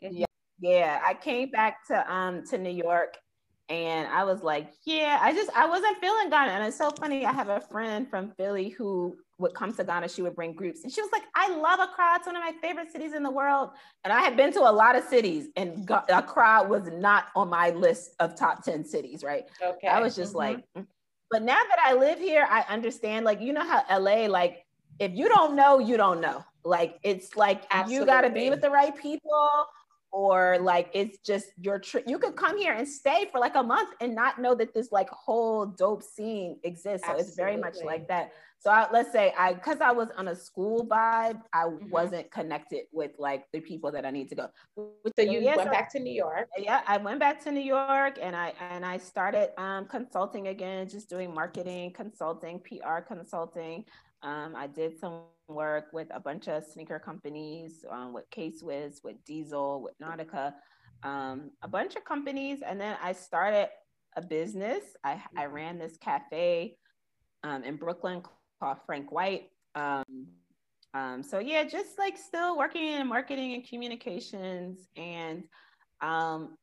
Yeah, yeah. I came back to um to New York and I was like, yeah, I just I wasn't feeling Ghana. And it's so funny. I have a friend from Philly who would come to Ghana. She would bring groups, and she was like, I love Accra. It's one of my favorite cities in the world. And I had been to a lot of cities, and Accra was not on my list of top ten cities. Right? Okay. I was just mm-hmm. like, mm. but now that I live here, I understand. Like, you know how LA, like, if you don't know, you don't know. Like, it's like Absolutely. you got to be with the right people or like it's just your trip. You could come here and stay for like a month and not know that this like whole dope scene exists. So Absolutely. it's very much like that. So I, let's say I, because I was on a school vibe, I mm-hmm. wasn't connected with like the people that I need to go. So you yeah, went so, back to New York. Yeah, I went back to New York and I and I started um, consulting again, just doing marketing, consulting, PR consulting. Um, I did some work with a bunch of sneaker companies, um, with K-Swiss, with Diesel, with Nautica, um, a bunch of companies. And then I started a business. I, I ran this cafe um, in Brooklyn called Frank White. Um, um, so yeah, just like still working in marketing and communications. And um,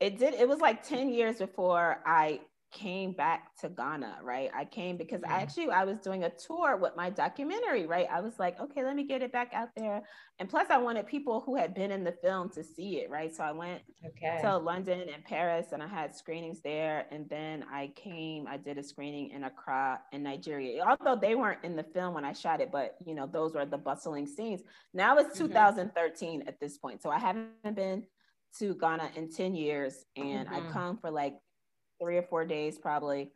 it did, it was like 10 years before I came back to Ghana, right? I came because I actually I was doing a tour with my documentary, right? I was like, okay, let me get it back out there. And plus I wanted people who had been in the film to see it, right? So I went okay. to London and Paris and I had screenings there and then I came, I did a screening in Accra in Nigeria. Although they weren't in the film when I shot it, but you know, those were the bustling scenes. Now it's 2013 mm-hmm. at this point. So I haven't been to Ghana in 10 years and mm-hmm. I come for like three or four days probably.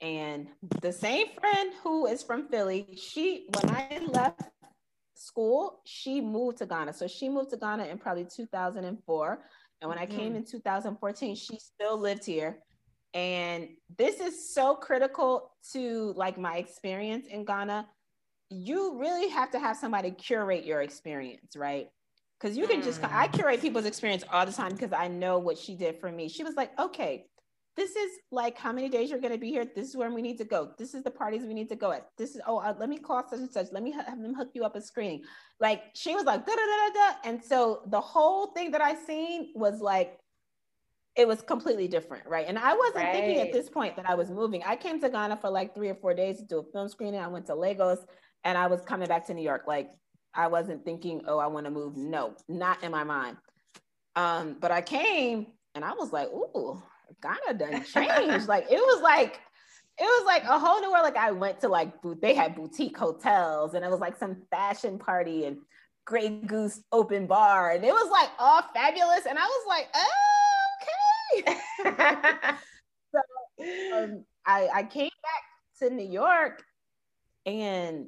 And the same friend who is from Philly, she when I left school, she moved to Ghana. So she moved to Ghana in probably 2004. And when mm-hmm. I came in 2014, she still lived here. And this is so critical to like my experience in Ghana. You really have to have somebody curate your experience, right? Because you can just, I mm. curate people's experience all the time because I know what she did for me. She was like, okay, this is like how many days you're going to be here. This is where we need to go. This is the parties we need to go at. This is, oh, uh, let me call such and such. Let me have them hook you up a screening. Like she was like, da da da da. And so the whole thing that I seen was like, it was completely different, right? And I wasn't right. thinking at this point that I was moving. I came to Ghana for like three or four days to do a film screening. I went to Lagos and I was coming back to New York. Like I wasn't thinking, oh, I want to move. No, not in my mind. Um, but I came and I was like, ooh, Ghana done changed. like it was like it was like a whole new world. Like I went to like they had boutique hotels and it was like some fashion party and Grey Goose open bar and it was like all fabulous. And I was like, oh, okay. so um, I, I came back to New York and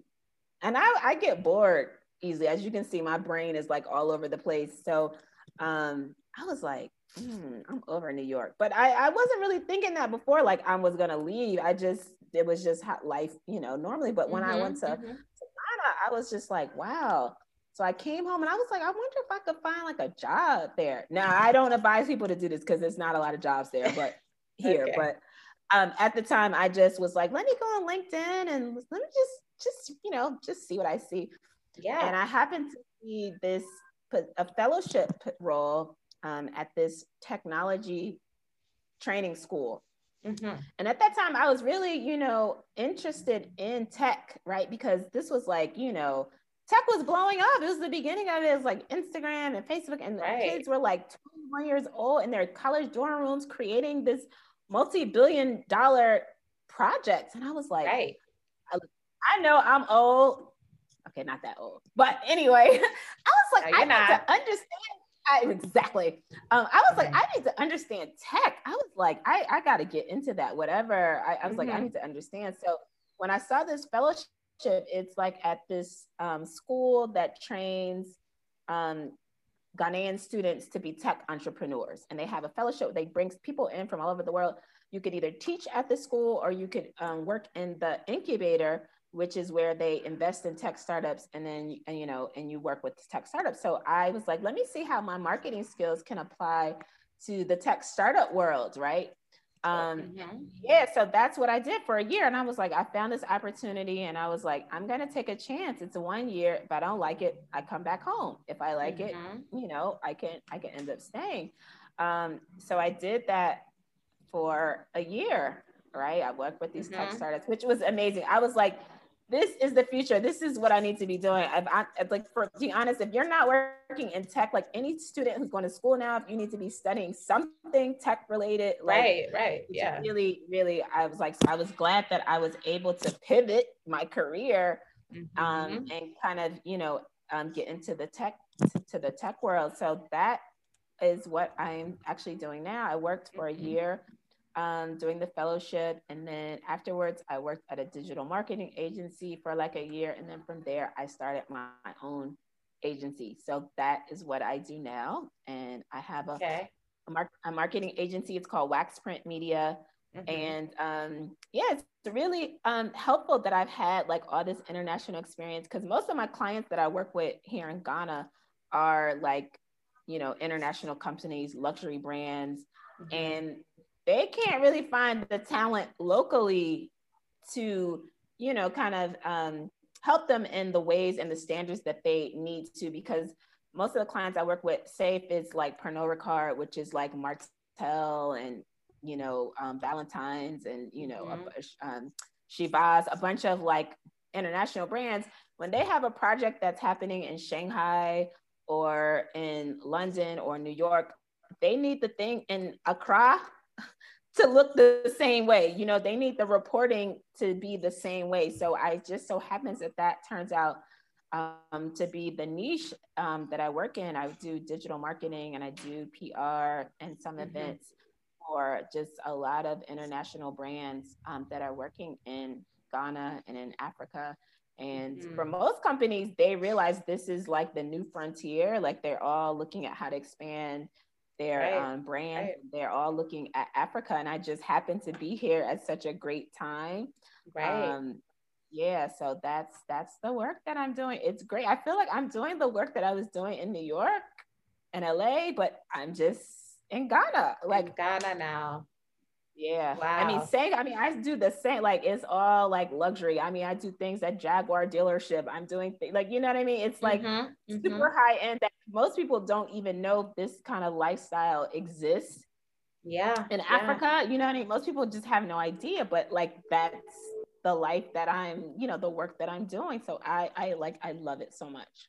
and I, I get bored easily. As you can see, my brain is like all over the place. So um, I was like, mm, I'm over New York. But I, I wasn't really thinking that before, like I was gonna leave. I just it was just how life, you know, normally. But when mm-hmm, I went to, mm-hmm. to Ghana, I was just like, wow. So I came home and I was like, I wonder if I could find like a job there. Now I don't advise people to do this because there's not a lot of jobs there, but here, okay. but um, at the time I just was like, let me go on LinkedIn and let me just just you know just see what I see. Yeah. And I happened to see this a fellowship role um, at this technology training school. Mm-hmm. And at that time, I was really, you know, interested in tech, right? Because this was like, you know, tech was blowing up. It was the beginning of it. It was like Instagram and Facebook, and right. the kids were like 21 years old in their college dorm rooms creating this multi-billion dollar projects. And I was like, right. I, I know I'm old. Okay, not that old, but anyway, I was like, no, I not. need to understand I, exactly. Um, I was like, I need to understand tech. I was like, I, I got to get into that, whatever. I, I was mm-hmm. like, I mm-hmm. need to understand. So when I saw this fellowship, it's like at this um, school that trains um, Ghanaian students to be tech entrepreneurs. And they have a fellowship. They bring people in from all over the world. You could either teach at the school or you could um, work in the incubator which is where they invest in tech startups and then and, you know and you work with tech startups so i was like let me see how my marketing skills can apply to the tech startup world right Um, mm-hmm. yeah, so that's what I did for a year. And I was like, I found this opportunity and I was like, I'm gonna take a chance. It's one year. If I don't like it, I come back home. If I like mm-hmm. it, you know, I can I can end up staying. Um, so I did that for a year, right? I worked with these mm-hmm. tech startups, which was amazing. I was like, this is the future. This is what I need to be doing. I've, I, like, for to be honest, if you're not working in tech, like any student who's going to school now, if you need to be studying something tech related, like, right, right, yeah, really, really, I was like, so I was glad that I was able to pivot my career, mm-hmm. um, and kind of, you know, um, get into the tech to, to the tech world. So that is what I'm actually doing now. I worked for a mm-hmm. year um, doing the fellowship. And then afterwards, I worked at a digital marketing agency for like a year. And then from there, I started my, my own agency. So that is what I do now. And I have a, okay. a, mar- a marketing agency. It's called Wax Print Media. Mm-hmm. And um, yeah, it's really um, helpful that I've had like all this international experience because most of my clients that I work with here in Ghana are like, you know, international companies, luxury brands. Mm-hmm. And they can't really find the talent locally to, you know, kind of um, help them in the ways and the standards that they need to because most of the clients I work with, say if it's like Pernod Ricard, which is like Martell and you know um, Ballantine's and you know mm-hmm. um, Chivas, a bunch of like international brands. When they have a project that's happening in Shanghai or in London or New York, they need the thing in Accra to look the same way. You know, they need the reporting to be the same way. So I just so happens that that turns out um, to be the niche um, that I work in. I do digital marketing and I do PR and some mm-hmm. events for just a lot of international brands um, that are working in Ghana and in Africa. And mm-hmm. for most companies, they realize this is like the new frontier. Like they're all looking at how to expand their right. um, brand. Right. They're all looking at Africa, and I just happen to be here at such a great time. Right. Um, yeah, so that's that's the work that I'm doing. It's great. I feel like I'm doing the work that I was doing in New York and LA, but I'm just in Ghana. Like in Ghana now. Yeah. Wow. I mean, saying, I mean, I do the same, like it's all like luxury. I mean, I do things at Jaguar dealership. I'm doing things like, you know what I mean? It's like mm-hmm, super mm-hmm. high end that most people don't even know this kind of lifestyle exists. Yeah. In yeah. Africa, you know what I mean? Most people just have no idea, but like that's the life that I'm, you know, the work that I'm doing. So I, I like, I love it so much.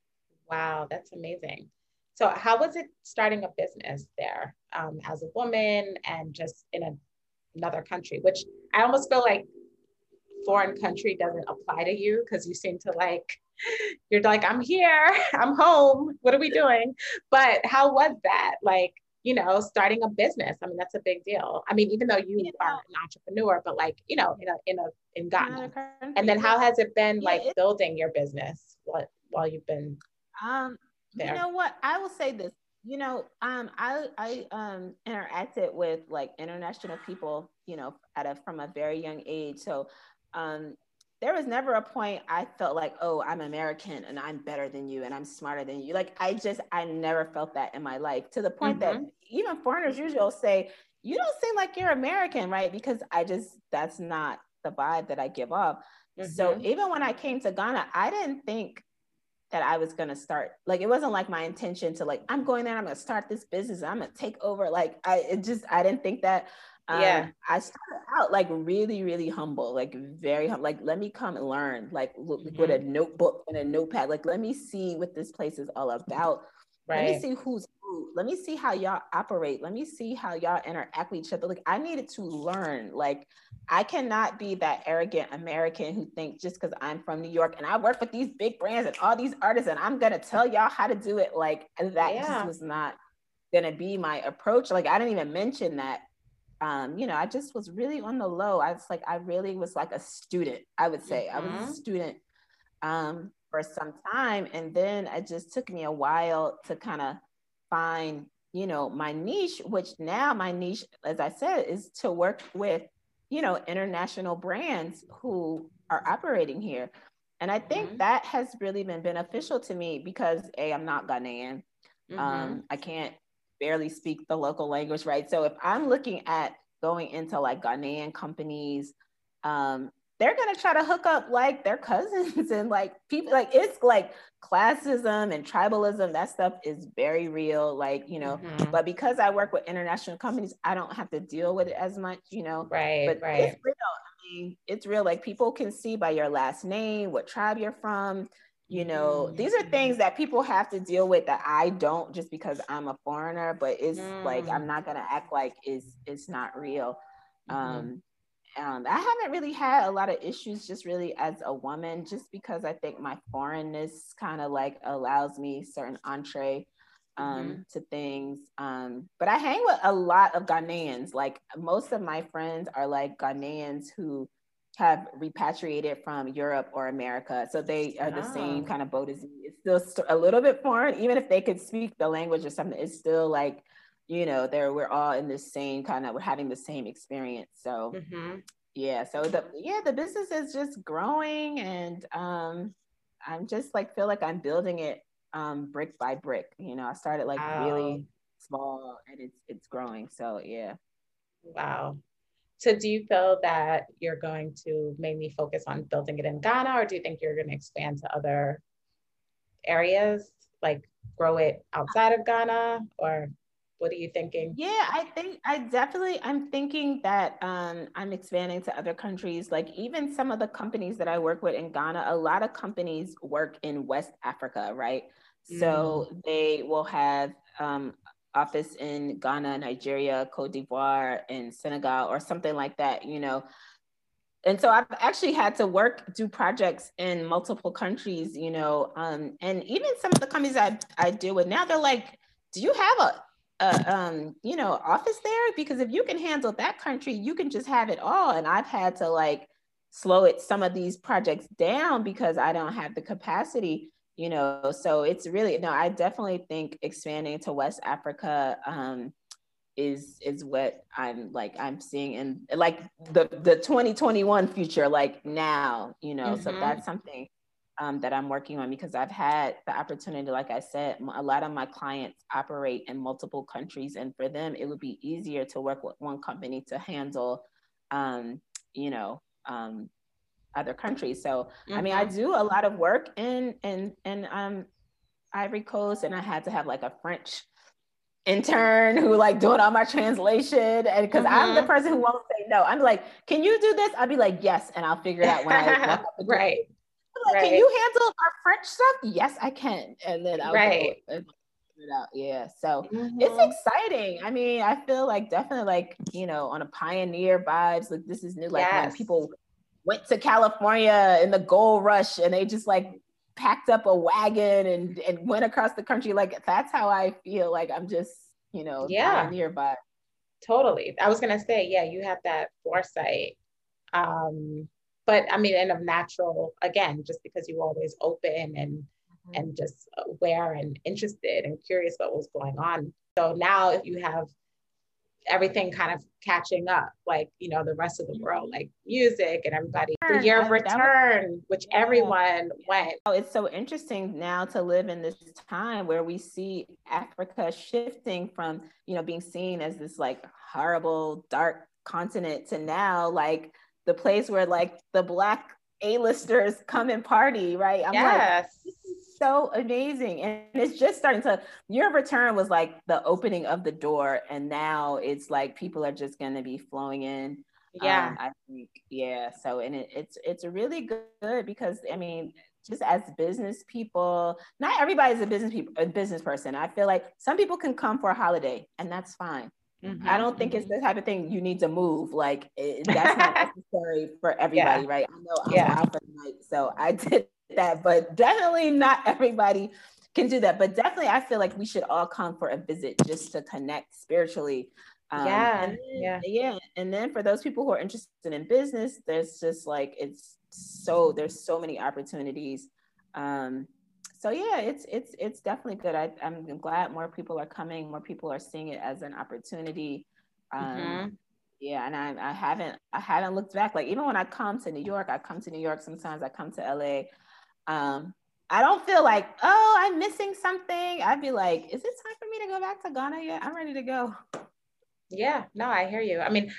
Wow. That's amazing. So how was it starting a business there um, as a woman and just in a another country, which I almost feel like foreign country doesn't apply to you because you seem to like you're like i'm here. I'm home. What are we doing? But how was that? Like you know starting a business. I mean that's a big deal. I mean even though you yeah. are an entrepreneur but like you know in a in a in ghana and then how has it been yeah, like it, building your business what while you've been um there? you know what? I will say this. You know, um, I I um interacted with like international people, you know, at a from a very young age. So um there was never a point I felt like, oh, I'm American and I'm better than you and I'm smarter than you. Like I just I never felt that in my life to the point mm-hmm. that even foreigners usually will say, you don't seem like you're American, right? Because I just that's not the vibe that I give off. Mm-hmm. So even when I came to Ghana, I didn't think that I was gonna start. Like it wasn't like my intention to like I'm going there. I'm gonna start this business. I'm gonna take over. Like I it just I didn't think that. Um, yeah. I started out like really really humble, like very hum- like let me come and learn. Like mm-hmm. with a notebook and a notepad. Like let me see what this place is all about. Right. Let me see who's who. Let me see how y'all operate. Let me see how y'all interact with each other. Like I needed to learn. Like I cannot be that arrogant American who thinks just because I'm from New York and I work with these big brands and all these artists and I'm gonna tell y'all how to do it. Like that yeah. just was not gonna be my approach. Like I didn't even mention that. Um, you know, I just was really on the low. I was like, I really was like a student, I would say. Mm-hmm. I was a mm-hmm. student um, for some time. And then it just took me a while to kind of find, you know, my niche, which now my niche, as I said, is to work with you know, international brands who are operating here. And I think mm-hmm. that has really been beneficial to me because A, I'm not Ghanaian. Mm-hmm. Um, I can't barely speak the local language, right? So if I'm looking at going into like Ghanaian companies, um, they're gonna try to hook up like their cousins and like people like it's like classism and tribalism that stuff is very real like you know. Mm-hmm. but because i work with international companies i don't have to deal with it as much you know. Right but right. it's real. I mean it's real. Like people can see by your last name what tribe you're from you know mm-hmm. these are things that people have to deal with that i don't just because i'm a foreigner but it's mm. like i'm not gonna act like it's it's not real mm-hmm. um um, I haven't really had a lot of issues just really as a woman, just because I think my foreignness kind of like allows me certain entree um, mm-hmm. to things. Um, but I hang with a lot of Ghanaians. Like most of my friends are like Ghanaians who have repatriated from Europe or America. So they are the same kind of boat as me. It's still a little bit foreign, even if they could speak the language or something, it's still like you know, there we're all in the same kind of we're having the same experience. So mm-hmm. yeah, so the yeah, the business is just growing and um I'm just like feel like I'm building it um brick by brick. You know, I started like wow. really small and it's it's growing. So yeah. Wow. So do you feel that you're going to mainly focus on building it in Ghana or do you think you're going to expand to other areas like grow it outside of Ghana or what are you thinking? Yeah, I think I definitely I'm thinking that um, I'm expanding to other countries. Like even some of the companies that I work with in Ghana, a lot of companies work in West Africa, right? Mm. So they will have um, office in Ghana, Nigeria, Cote d'Ivoire, and Senegal, or something like that. You know, and so I've actually had to work, do projects in multiple countries, you know, um, and even some of the companies I, I deal with now, they're like, do you have a, a um, you know, office there because if you can handle that country, you can just have it all. And I've had to like slow it some of these projects down because I don't have the capacity, you know. So it's really no, I definitely think expanding to West Africa um, is is what I'm like I'm seeing in like the the 2021 future, like now, you know. Mm-hmm. So that's something um, that I'm working on because I've had the opportunity, like I said, a lot of my clients operate in multiple countries, and for them, it would be easier to work with one company to handle, um, you know, um, other countries. So, mm-hmm. I mean, I mm-hmm. do a lot of work in in in um, Ivory Coast, and I had to have like a French intern who like doing all my translation and because mm-hmm. I'm the mm-hmm. person who won't say no. I'm like, can you do this? I'll be like, yes, and I'll figure it out when I right like, right. can you handle our French stuff? Yes, I can. And then I'll right. it out. Yeah. So mm-hmm. it's exciting. I mean, I feel like definitely like, you know, on a pioneer vibes, like this is new. Like yes. people went to California in the gold rush and they just like packed up a wagon and, and went across the country. Like that's how I feel like I'm just, you know, yeah. nearby. Totally. I was gonna say, yeah, you have that foresight. Um, but I mean, and a natural, again, just because you were always open and mm-hmm. and just aware and interested and curious about what's going on. So now if you have everything kind of catching up, like you know, the rest of the world, mm-hmm. like music and everybody, the year of return, which everyone went. Oh, it's so interesting now to live in this time where we see Africa shifting from, you know, being seen as this like horrible, dark continent to now like the place where like the black A-listers come and party, right? I'm yes. like, so amazing. And it's just starting to your return was like the opening of the door. And now it's like people are just gonna be flowing in. Yeah. Um, I think, yeah. So and it, it's it's really good because I mean, just as business people, not everybody's a business people a business person. I feel like some people can come for a holiday and that's fine. Mm-hmm. I don't think it's the type of thing you need to move. Like it, that's not necessary for everybody, yeah. right? I know I'm yeah. out for the night, so I did that, but definitely not everybody can do that. But definitely, I feel like we should all come for a visit just to connect spiritually. Um, yeah, then, yeah, yeah. And then for those people who are interested in business, there's just like it's so there's so many opportunities. Um, so yeah, it's it's it's definitely good. I, I'm glad more people are coming, more people are seeing it as an opportunity. Um, mm-hmm. Yeah, and I, I haven't I haven't looked back. Like even when I come to New York, I come to New York. Sometimes I come to LA. Um, I don't feel like oh I'm missing something. I'd be like, is it time for me to go back to Ghana yet? I'm ready to go. Yeah, no, I hear you. I mean,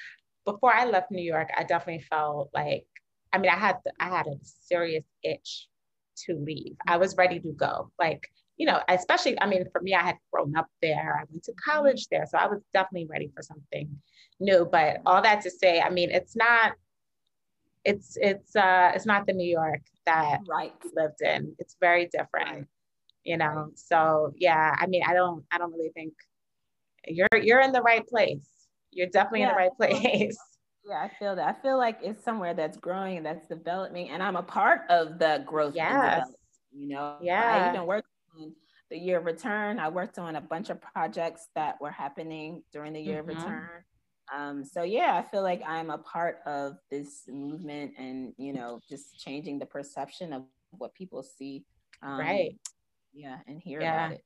before I left New York, I definitely felt like, I mean, I had I had a serious itch to leave. I was ready to go. Like, you know, especially, I mean, for me, I had grown up there. I went to college there, so I was definitely ready for something new. But all that to say, I mean, it's not, it's it's uh it's not the New York that right lived in. It's very different, right. you know. Right. So yeah, I mean, I don't I don't really think you're you're in the right place. You're definitely yeah. in the right place. Yeah, I feel that. I feel like it's somewhere that's growing and that's developing, and I'm a part of the growth. Yes. You know. Yeah. I even worked on the year of return. I worked on a bunch of projects that were happening during the year mm-hmm. of return. Um, so yeah, I feel like I'm a part of this movement, and you know, just changing the perception of what people see. Um, right. Yeah, and hear yeah. about it.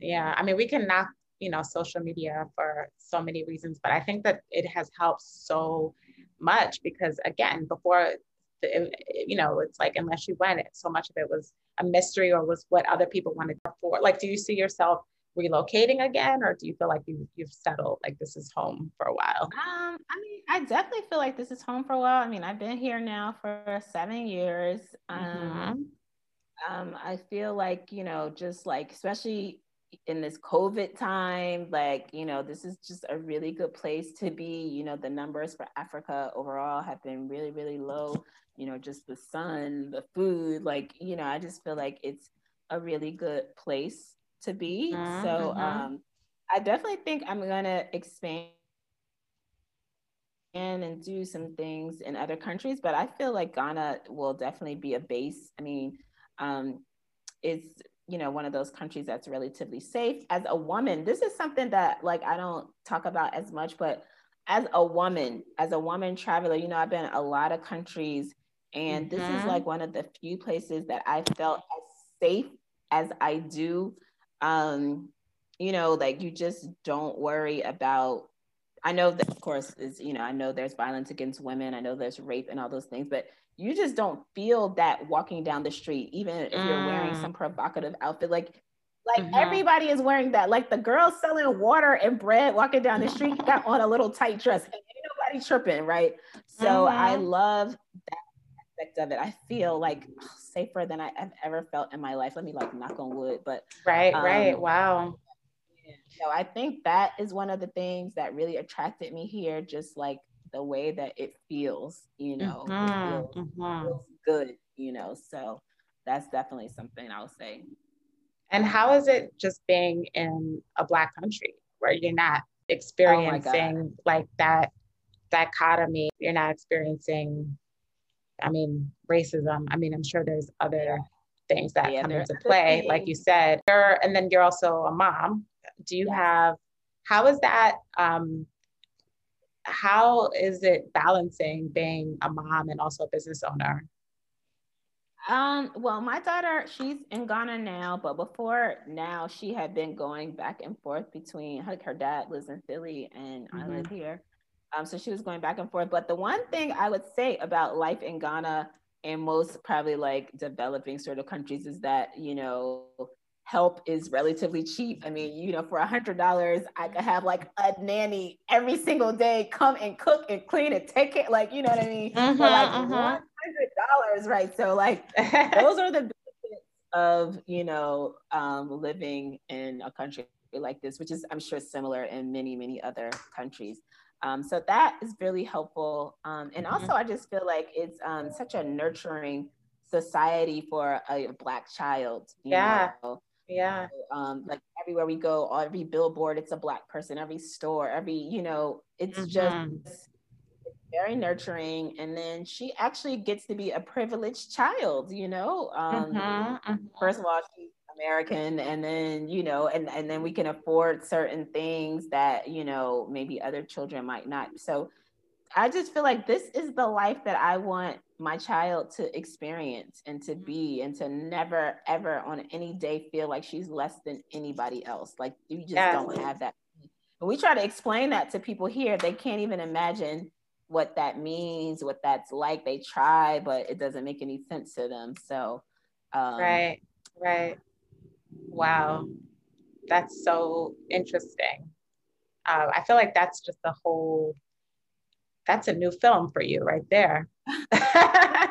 Yeah, I mean, we can knock you know social media for so many reasons but i think that it has helped so much because again before the, you know it's like unless you went it so much of it was a mystery or was what other people wanted for like do you see yourself relocating again or do you feel like you, you've settled like this is home for a while um i mean i definitely feel like this is home for a while i mean i've been here now for seven years um, mm-hmm. um i feel like you know just like especially in this COVID time, like, you know, this is just a really good place to be. You know, the numbers for Africa overall have been really, really low. You know, just the sun, the food, like, you know, I just feel like it's a really good place to be. Mm-hmm. So um, I definitely think I'm going to expand and do some things in other countries, but I feel like Ghana will definitely be a base. I mean, um, it's you know one of those countries that's relatively safe as a woman this is something that like i don't talk about as much but as a woman as a woman traveler you know i've been a lot of countries and mm-hmm. this is mm-hmm. like one of the few places that i felt as safe as i do um you know like you just don't worry about i know that of course is you know i know there's violence against women i know there's rape and all those things but you just don't feel that walking down the street, even if you're mm. wearing some provocative outfit. Like, like mm-hmm. everybody is wearing that. Like the girl selling water and bread walking down the street got on a little tight dress. And ain't nobody tripping, right? So mm-hmm. I love that aspect of it. I feel like safer than I have ever felt in my life. Let me like knock on wood, but right, um, right, wow. So I think that is one of the things that really attracted me here. Just like the way that it feels, you know, mm-hmm, feels, mm-hmm. feels good, you know. So that's definitely something I'll say. And how is it just being in a black country where you're not oh experiencing oh like that dichotomy? You're not experiencing, I mean, racism. I mean, I'm sure there's other things that yeah, come into play, like you said. You're, and then you're also a mom. Do you have? How is that? Um, how is it balancing being a mom and also a business owner? Um, well, my daughter, she's in Ghana now, but before now, she had been going back and forth between like her dad lives in Philly and mm-hmm. I live here. Um, so she was going back and forth. But the one thing I would say about life in Ghana and most probably like developing sort of countries is that, you know, help is relatively cheap. I mean, you know, for a hundred dollars, I could have like a nanny every single day come and cook and clean and take care. Like, you know what I mean? Mm-hmm, for like mm-hmm. one hundred dollars, right? So, like, those are the benefits of you know um, living in a country like this, which is I'm sure similar in many many other countries. Um, so that is really helpful. Um, and mm-hmm. also, I just feel like it's um, such a nurturing society for a, black child. yeah. Know? Yeah. Um, like everywhere we go, every billboard, it's a black person, every store, every, you know, it's mm-hmm. just very nurturing. And then she actually gets to be a privileged child, you know. Um, mm-hmm. Mm-hmm. First of all, she's American, and then, you know, and, and then we can afford certain things that, you know, maybe other children might not. So I just feel like this is the life that I want my child to experience and to be and to never ever on any day feel like she's less than anybody else. Like you just yes. don't have that. And we try to explain that to people here. They can't even imagine what that means what that's like. They try but it doesn't make any sense to them. So um, right right wow that's so interesting uh, I feel like that's just the whole. That's a new film for you right there. to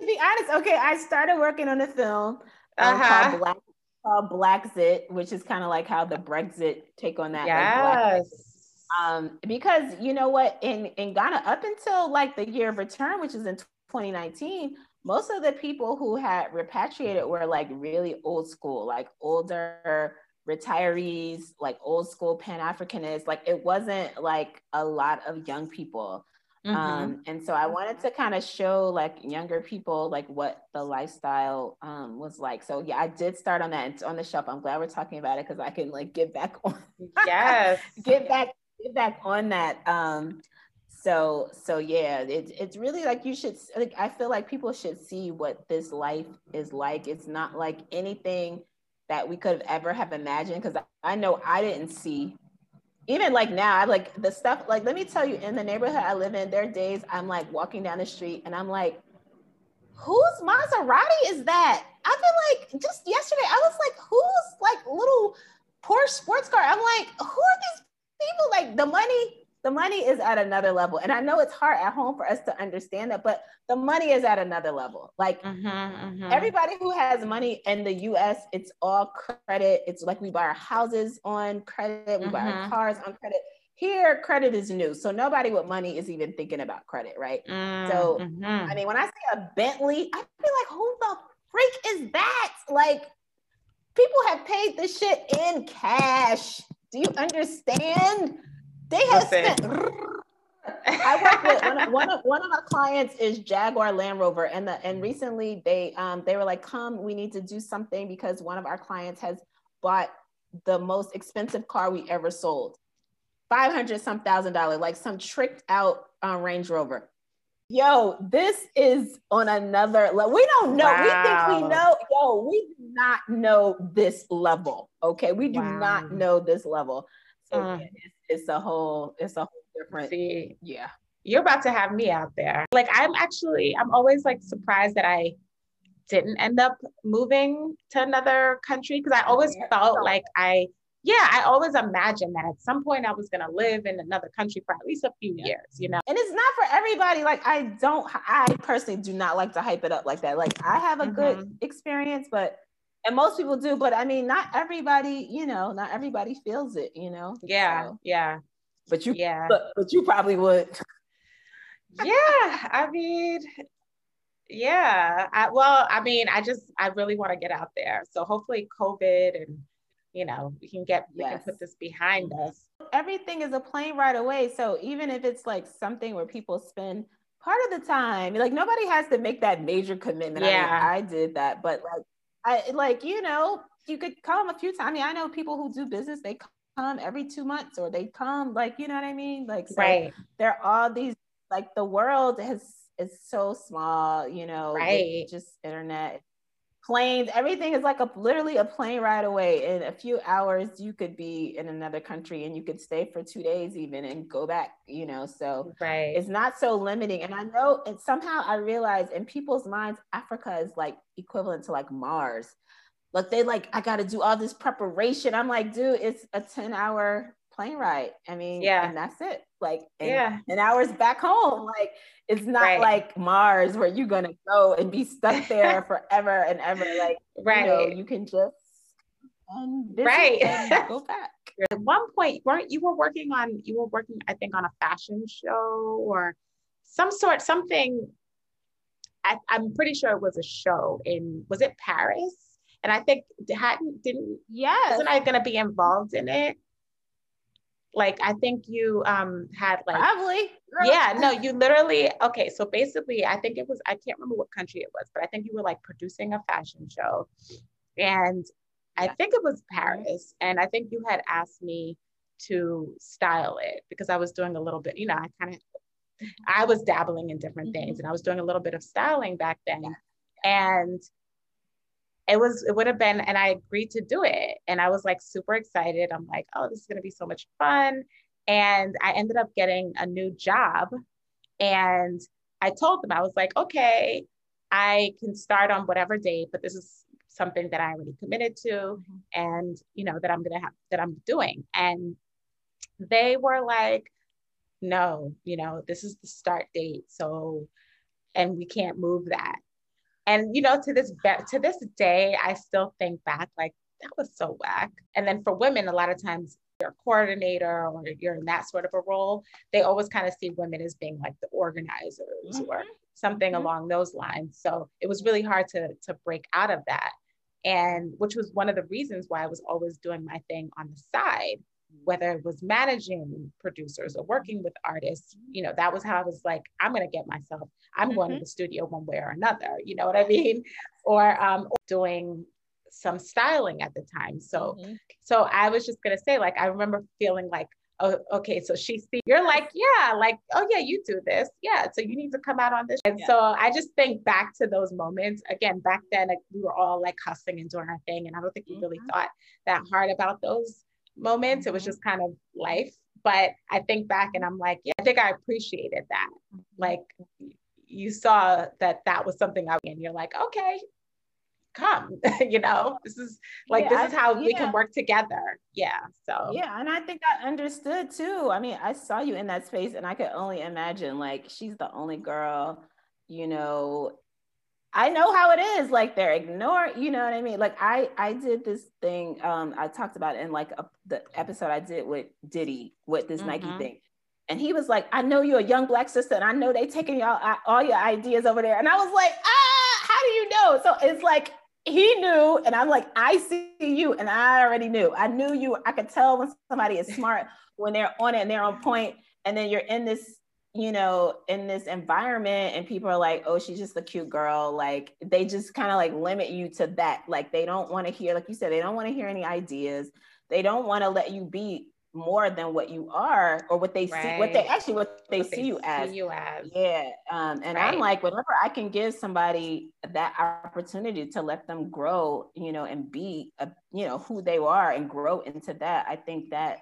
be honest, okay, I started working on a film um, uh-huh. called Black called Blaxit, which is kind of like how the Brexit take on that. Yes. Like um, because you know what, in in Ghana, up until like the year of return, which is in 2019, most of the people who had repatriated were like really old school, like older retirees, like old school Pan Africanists. Like it wasn't like a lot of young people. Mm-hmm. Um, and so I wanted to kind of show like younger people like what the lifestyle um, was like. So yeah, I did start on that on the shelf. I'm glad we're talking about it because I can like get back on. Yes, get back get back on that. Um, so so yeah, it's it's really like you should. Like I feel like people should see what this life is like. It's not like anything that we could have ever have imagined because I know I didn't see even like now, I like the stuff, like, let me tell you, in the neighborhood I live in, there are days I'm like walking down the street and I'm like, whose Maserati is that? I feel like just yesterday, I was like, who's like little Porsche sports car? I'm like, who are these people? Like the money the money is at another level. And I know it's hard at home for us to understand that, but the money is at another level. Like mm-hmm, mm-hmm. everybody who has money in the US, it's all credit. It's like we buy our houses on credit, we mm-hmm. buy our mm-hmm. cars on credit. Here, credit is new. So nobody with money is even thinking about credit, right? So, mm-hmm. I mean, when I see a Bentley, I feel like, who the freak is that? Like, people have paid this shit in cash. Do you understand? They have spent. I work with one of, one of one of our clients is Jaguar Land Rover, and the and recently they um they were like, come, we need to do something because one of our clients has bought the most expensive car we ever sold, five hundred some thousand dollar, like some tricked out uh, Range Rover. Yo, this is on another level. We don't know. Wow. We think we know. Yo, we do not know this level. Okay, we do wow. not know this level. So uh, it's, it's a whole, it's a whole different. See, yeah. You're about to have me out there. Like I'm actually, I'm always like surprised that I didn't end up moving to another country because I always yeah. felt like I, yeah, I always imagined that at some point I was going to live in another country for at least a few yeah. years, you know? And it's not for everybody. Like, I don't, I personally do not like to hype it up like that. Like, I have a mm-hmm. good experience, but and most people do but i mean not everybody you know not everybody feels it you know? Yeah so. yeah. but you yeah. but, but you probably would. Yeah i mean yeah I, well i mean i just i really want to get out there. So hopefully covid and you know we can get we yes. can put this behind us. Everything is a plane right away. So even if it's like something where people spend part of the time like nobody has to make that major commitment. Yeah I, mean, I did that but like I like, you know, you could come a few times. I mean, I know people who do business, they come every two months or they come like, you know what I mean? Like, so right. there are all these, like the world has is so small, you know, right. just internet planes, everything is like a literally a plane ride away. In a few hours, you could be in another country and you could stay for two days even and go back, you know. So right. it's not so limiting. And I know and somehow I realize in people's minds, Africa is like equivalent to like Mars. Like they like, I gotta do all this preparation. I'm like, dude, it's a 10 hour plane ride. I mean, yeah, and that's it. Like, and, yeah, and hours back home. Like, it's not right. like Mars where you're gonna go and be stuck there forever and ever. Like, right, you, know, you can just right go back. At one point, weren't you were working on you were working, I think, on a fashion show or some sort something. I, I'm pretty sure it was a show in was it Paris? And I think hadn't didn't yes wasn't I gonna be involved in it? Like i think you um had like probably yeah no you literally okay so basically i think it was i can't remember what country it was but i think you were like producing a fashion show and yeah. i think it was paris and i think you had asked me to style it because i was doing a little bit you know i kind of i was dabbling in different mm-hmm. things and i was doing a little bit of styling back then yeah. and it was it would have been and i agreed to do it and i was like super excited i'm like oh this is going to be so much fun and i ended up getting a new job and i told them i was like okay i can start on whatever date but this is something that i already committed to mm-hmm. and you know that i'm going to have that i'm doing and they were like, no, you know, this is the start date. So, and we can't move that. And, you know, to this, to this day, I still think back like, that was so whack. And then for women, a lot of times you're a coordinator or you're in that sort of a role, they always kind of see women as being like the organizers mm-hmm. or something mm-hmm. along those lines. So it was really hard to to break out of that. And which was one of the reasons why I was always doing my thing on the side, whether it was managing producers or working with artists, you know, that was how I was like, I'm gonna get myself, I'm mm-hmm. going to mm-hmm. the studio one way or another, you know what I mean? Or um, doing some styling at the time. So, mm-hmm. so I was just gonna say, like, I remember feeling like, oh, okay, so she see you're like, yeah, like, oh yeah, you do this, yeah. So you need to come out on this. And yeah. so I just think back to those moments. Again, back then like, we were all like hustling and doing our thing, and I don't think we really mm-hmm. thought that hard about those moments. It was mm-hmm. just kind of life. But I think back and I'm like, yeah, I think I appreciated that. Mm-hmm. Like you saw that that was something I and you're like, okay, come you know this is like yeah, this is how I, we can work together yeah so yeah and i think i understood too i mean i saw you in that space and i could only imagine like she's the only girl you know i know how it is like they're ignoring you know what i mean like i i did this thing um i talked about in like a, the episode i did with diddy with this mm-hmm. nike thing and he was like, I know you're a young black sister, and I know they taking y'all all your ideas over there. And I was like, ah, how do you know? So it's like he knew, and I'm like, I see you, and I already knew. I knew you. I could tell when somebody is smart when they're on it and they're on point, and then you're in this, you know, in this environment, and people are like, oh, she's just a cute girl. Like they just kind of like limit you to that. Like they don't want to hear, like you said, they don't want to hear any ideas. They don't want to let you be more than what you are or what they right. see what they actually what they what see they you see as you as yeah um, and right. i'm like whenever i can give somebody that opportunity to let them grow you know and be a, you know who they are and grow into that i think that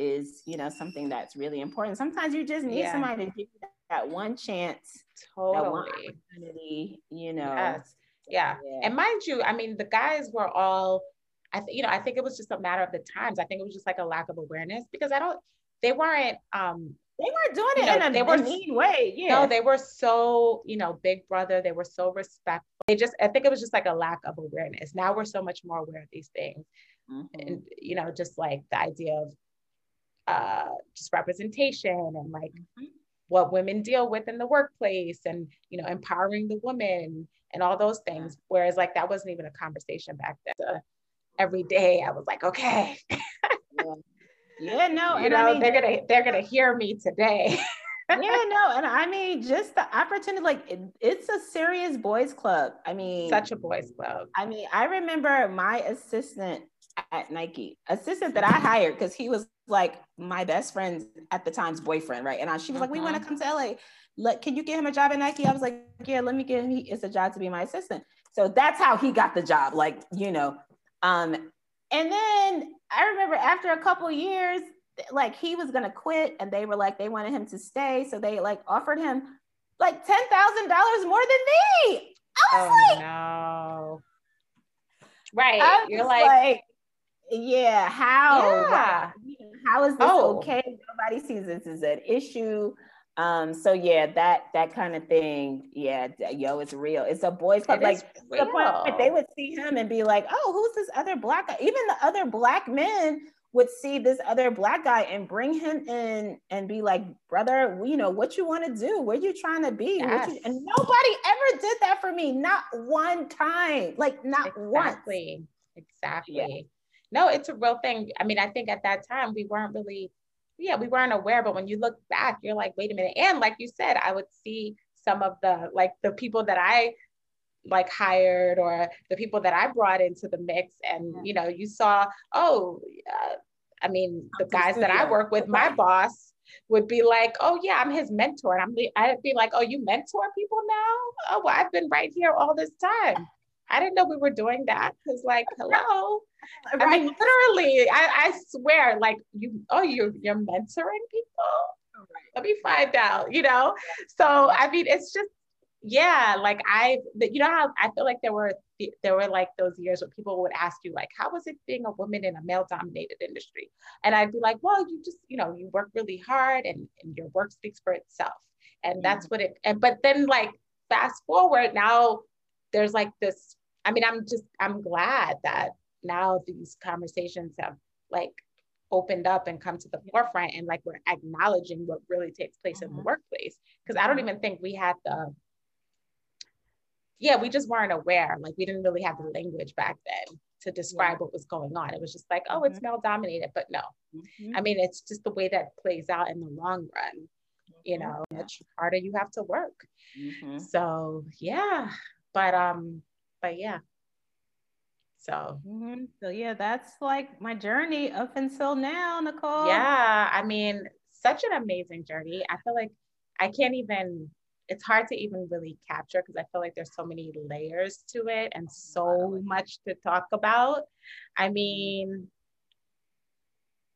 is you know something that's really important sometimes you just need yeah. somebody to give you that one chance totally that one opportunity you know yes. yeah. yeah and mind you i mean the guys were all I think, you know, I think it was just a matter of the times. I think it was just like a lack of awareness because I don't, they weren't, um, they weren't doing it know, in a, they were, mean way. Yeah. No, they were so, you know, big brother. They were so respectful. They just, I think it was just like a lack of awareness. Now we're so much more aware of these things. Mm-hmm. And, you know, just like the idea of uh, just representation and like mm-hmm. what women deal with in the workplace and, you know, empowering the woman and all those things. Whereas like that wasn't even a conversation back then. So, every day I was like, okay. yeah. yeah, no, you know, I mean, they're gonna they're gonna hear me today. yeah, no, and I mean, just the opportunity, like it, it's a serious boys club. I mean, such a boys club. I mean, I remember my assistant at Nike, assistant that I hired because he was like my best friend at the time's boyfriend, right? And I, she was like, "We want to mm-hmm. come to LA. Let can you get him a job at Nike?" I was like, "Yeah, let me get him. He, it's a job to be my assistant." So that's how he got the job. Like, you know, um, and then I remember after a couple years, like he was gonna quit, and they were like they wanted him to stay, so they like offered him like ten thousand dollars more than me. I was oh, like, no. Right. You're like, like, yeah, how? Yeah. How is this oh. okay? Nobody sees this as an issue. Um, so yeah, that that kind of thing, yeah, yo, it's real. It's a boys club. It like the point they would see him and be like, "Oh, who's this other black guy?" Even the other black men would see this other black guy and bring him in and be like, "Brother, you know what you want to do? Where you trying to be?" Yes. You, and nobody ever did that for me, not one time, like not exactly. once. Exactly. Yeah. No, it's a real thing. I mean, I think at that time we weren't really yeah, we weren't aware, but when you look back, you're like, wait a minute. And like you said, I would see some of the like the people that I like hired or the people that I brought into the mix. And you know, you saw, oh, uh, I mean, the guys that I work with, my boss would be like, oh yeah, I'm his mentor. And I'm I'd be like, oh, you mentor people now? Oh, well, I've been right here all this time. I didn't know we were doing that because, like, hello. Right. I mean, literally, I, I swear, like, you, oh, you're you're mentoring people. Oh, right. Let me find out, you know. So I mean, it's just yeah, like I, you know how I feel like there were there were like those years where people would ask you like, how was it being a woman in a male dominated industry? And I'd be like, well, you just you know you work really hard and, and your work speaks for itself, and that's what it. And but then like fast forward now, there's like this. I mean, I'm just I'm glad that now these conversations have like opened up and come to the forefront and like we're acknowledging what really takes place mm-hmm. in the mm-hmm. workplace because i don't mm-hmm. even think we had the yeah, we just weren't aware. Like we didn't really have the language back then to describe yeah. what was going on. It was just like, oh, mm-hmm. it's male dominated, but no. Mm-hmm. I mean, it's just the way that plays out in the long run. Mm-hmm. You know, yeah. much harder you have to work. Mm-hmm. So yeah, but um, but yeah. So. Mm-hmm. So yeah, that's like my journey up until now, Nicole. Yeah, I mean, such an amazing journey. I feel like I can't even it's hard to even really capture because I feel like there's so many layers to it and so much to talk about. I mean,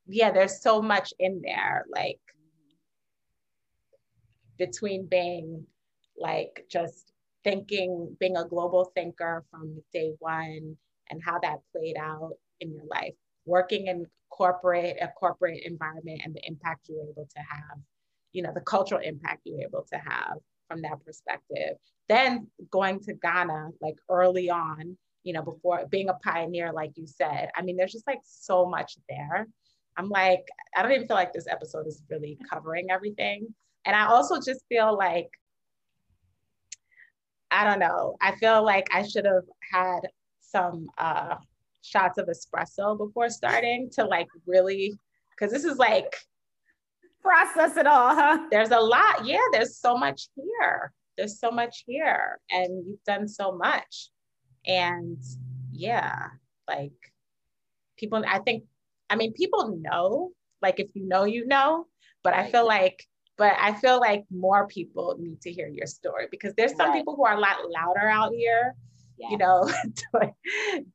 yeah, there's so much in there, like between being like just thinking, being a global thinker from day one and how that played out in your life, working in corporate, a corporate environment and the impact you were able to have, you know, the cultural impact you were able to have from that perspective. Then going to Ghana, like early on, you know, before being a pioneer, like you said, I mean, there's just like so much there. I'm like, I don't even feel like this episode is really covering everything. And I also just feel like, I don't know, I feel like I should have had some uh, shots of espresso before starting to like really, because this is like process it all, huh? There's a lot. Yeah, there's so much here. There's so much here. And you've done so much. And yeah, like people, I think, I mean, people know, like if you know, you know, but I feel like, but I feel like more people need to hear your story because there's some right. people who are a lot louder out here yeah. you know,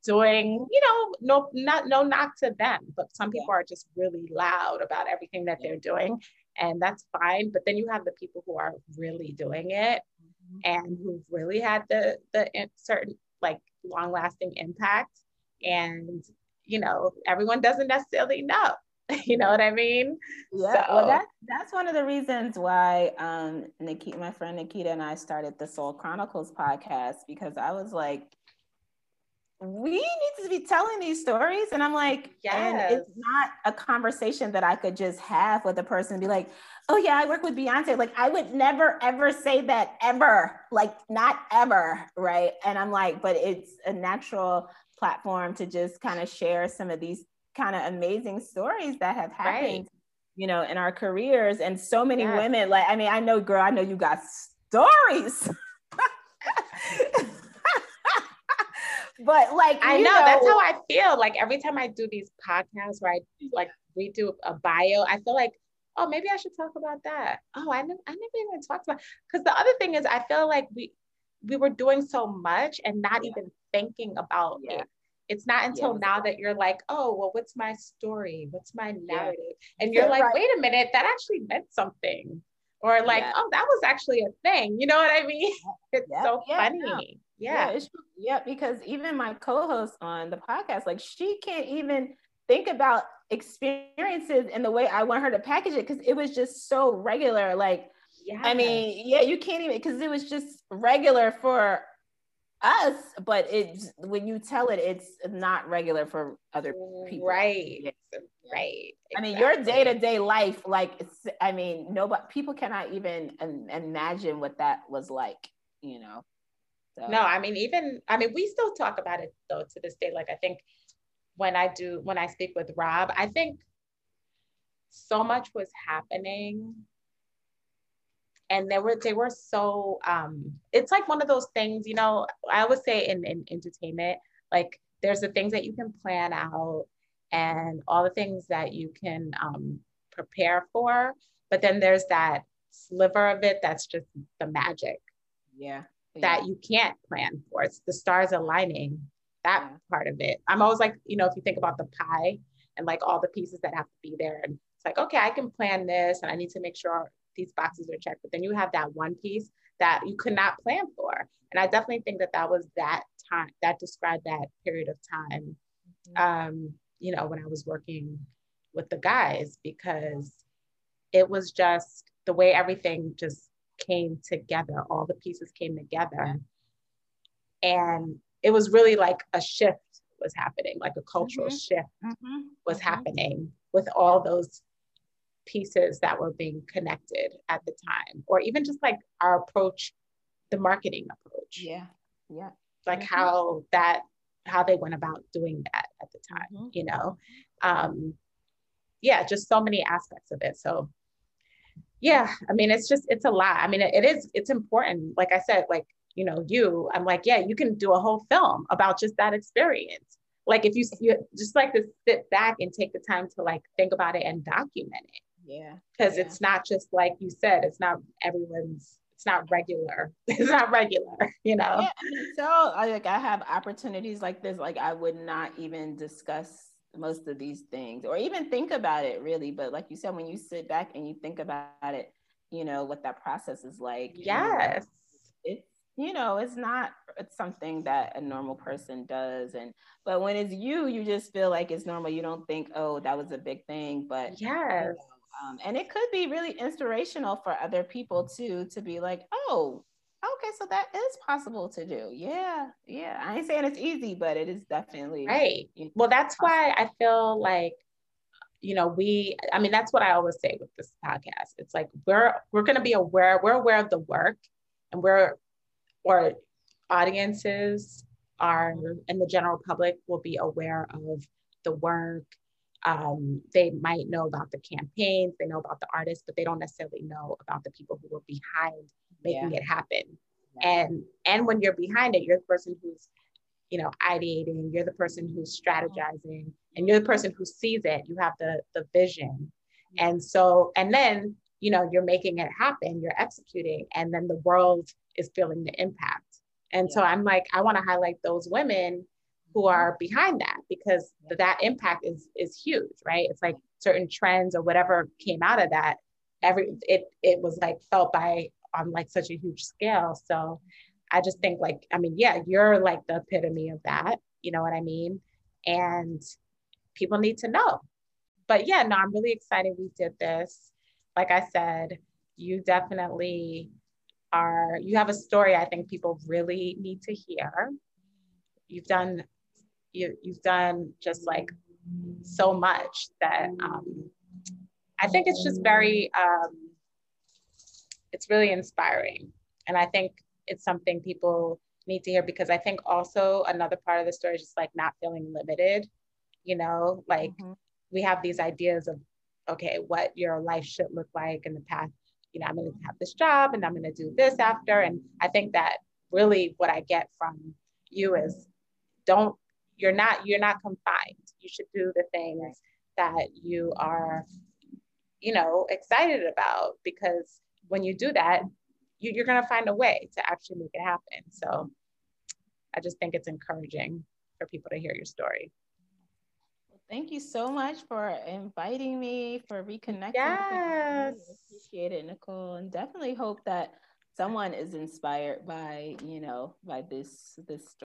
doing, you know, no, not no knock to them, but some people yeah. are just really loud about everything that they're doing, and that's fine. But then you have the people who are really doing it, mm-hmm. and who've really had the the certain like long lasting impact, and you know, everyone doesn't necessarily know. you know what I mean? Yeah. So. Well, that, that's one of the reasons why um, Nikita, my friend Nikita, and I started the Soul Chronicles podcast because I was like, we need to be telling these stories. And I'm like, yes. and it's not a conversation that I could just have with a person and be like, oh yeah, I work with Beyonce. Like I would never ever say that ever, like not ever. Right. And I'm like, but it's a natural platform to just kind of share some of these kind of amazing stories that have happened, right. you know, in our careers. And so many yes. women, like, I mean, I know, girl, I know you got stories. but like I know, know, that's how I feel. Like every time I do these podcasts where I like redo a bio, I feel like, oh, maybe I should talk about that. Oh, I never, I never even talked about. Because the other thing is, I feel like we we were doing so much and not yeah. even thinking about yeah. it it's not until yes. now that you're like, oh, well, what's my story? What's my narrative? Yeah. And you're like, right. wait a minute, that actually meant something. Or like, yeah. oh, that was actually a thing. You know what I mean? It's yeah. so funny. Yeah. Yeah. yeah, because even my co-host on the podcast, like she can't even think about experiences in the way I want her to package it because it was just so regular. Like, yeah. I mean, yeah, you can't even because it was just regular for us, but it's when you tell it, it's not regular for other people. Right. Yeah. Right. Exactly. I mean, your day to day life, like, it's, I mean, nobody, people cannot even imagine what that was like, you know? So. No, I mean, even, I mean, we still talk about it though to this day. Like, I think when I do, when I speak with Rob, I think so much was happening and they were they were so um it's like one of those things you know i would say in, in entertainment like there's the things that you can plan out and all the things that you can um, prepare for but then there's that sliver of it that's just the magic yeah, yeah. that you can't plan for it's the stars aligning that yeah. part of it i'm always like you know if you think about the pie and like all the pieces that have to be there and it's like okay i can plan this and i need to make sure these boxes are checked. But then you have that one piece that you could not plan for. And I definitely think that that was that time that described that period of time. Mm-hmm. Um, you know, when I was working with the guys because it was just the way everything just came together. All the pieces came together. And it was really like a shift was happening, like a cultural mm-hmm. shift mm-hmm. was mm-hmm. happening with all those pieces that were being connected at the time, or even just like our approach, the marketing approach. Yeah. Yeah. Like mm-hmm. how that, how they went about doing that at the time, mm-hmm. you know? Um, yeah, just so many aspects of it. So yeah, I mean, it's just, it's a lot. I mean, it, it is, it's important. Like I said, like, you know, you, I'm like, yeah, you can do a whole film about just that experience. Like if you, you just like to sit back and take the time to like think about it and document it. Yeah. Because yeah. it's not just like you said, it's not everyone's it's not regular. It's not regular, you know. Yeah, so like I have opportunities like this, like I would not even discuss most of these things or even think about it really. But like you said, when you sit back and you think about it, you know, what that process is like. Yes. It's you know, it's not it's something that a normal person does. And but when it's you, you just feel like it's normal. You don't think, oh, that was a big thing. But yes. You know, um, and it could be really inspirational for other people too to be like, oh, okay, so that is possible to do. Yeah, yeah. I ain't saying it's easy, but it is definitely right. Well, that's why I feel like you know we i mean that's what i always say with this podcast it's like we're we're going to be aware we're aware of the work and we're or audiences are and the general public will be aware of the work um, they might know about the campaigns, they know about the artists, but they don't necessarily know about the people who were behind making yeah. it happen. Yeah. And and when you're behind it, you're the person who's, you know, ideating, you're the person who's strategizing, and you're the person who sees it. You have the the vision. And so, and then, you know, you're making it happen, you're executing, and then the world is feeling the impact. And so I'm like, I want to highlight those women who are mm-hmm. behind that because that impact is is huge right? It's like certain trends or whatever came out of that every it it was like felt by on like such a huge scale. So i just think like i mean yeah you're like the epitome of that you know what i mean? And people need to know. But yeah no i'm really excited we did this. Like i said you definitely are you have a story i think people really need to hear. You've done you, you've done just like so much that um, I think it's just very, um, it's really inspiring. And I think it's something people need to hear because I think also another part of the story is just like not feeling limited, you know, like mm-hmm. we have these ideas of, okay, what your life should look like in the past. You know, I'm going to have this job and I'm going to do this after. And I think that really what I get from you is don't you're not you're not confined you should do the things that you are you know excited about because when you do that you, you're going to find a way to actually make it happen so i just think it's encouraging for people to hear your story Thank you so much for inviting me, for reconnecting. Yes. Appreciate it, Nicole. And definitely hope that someone is inspired by, you know, by this this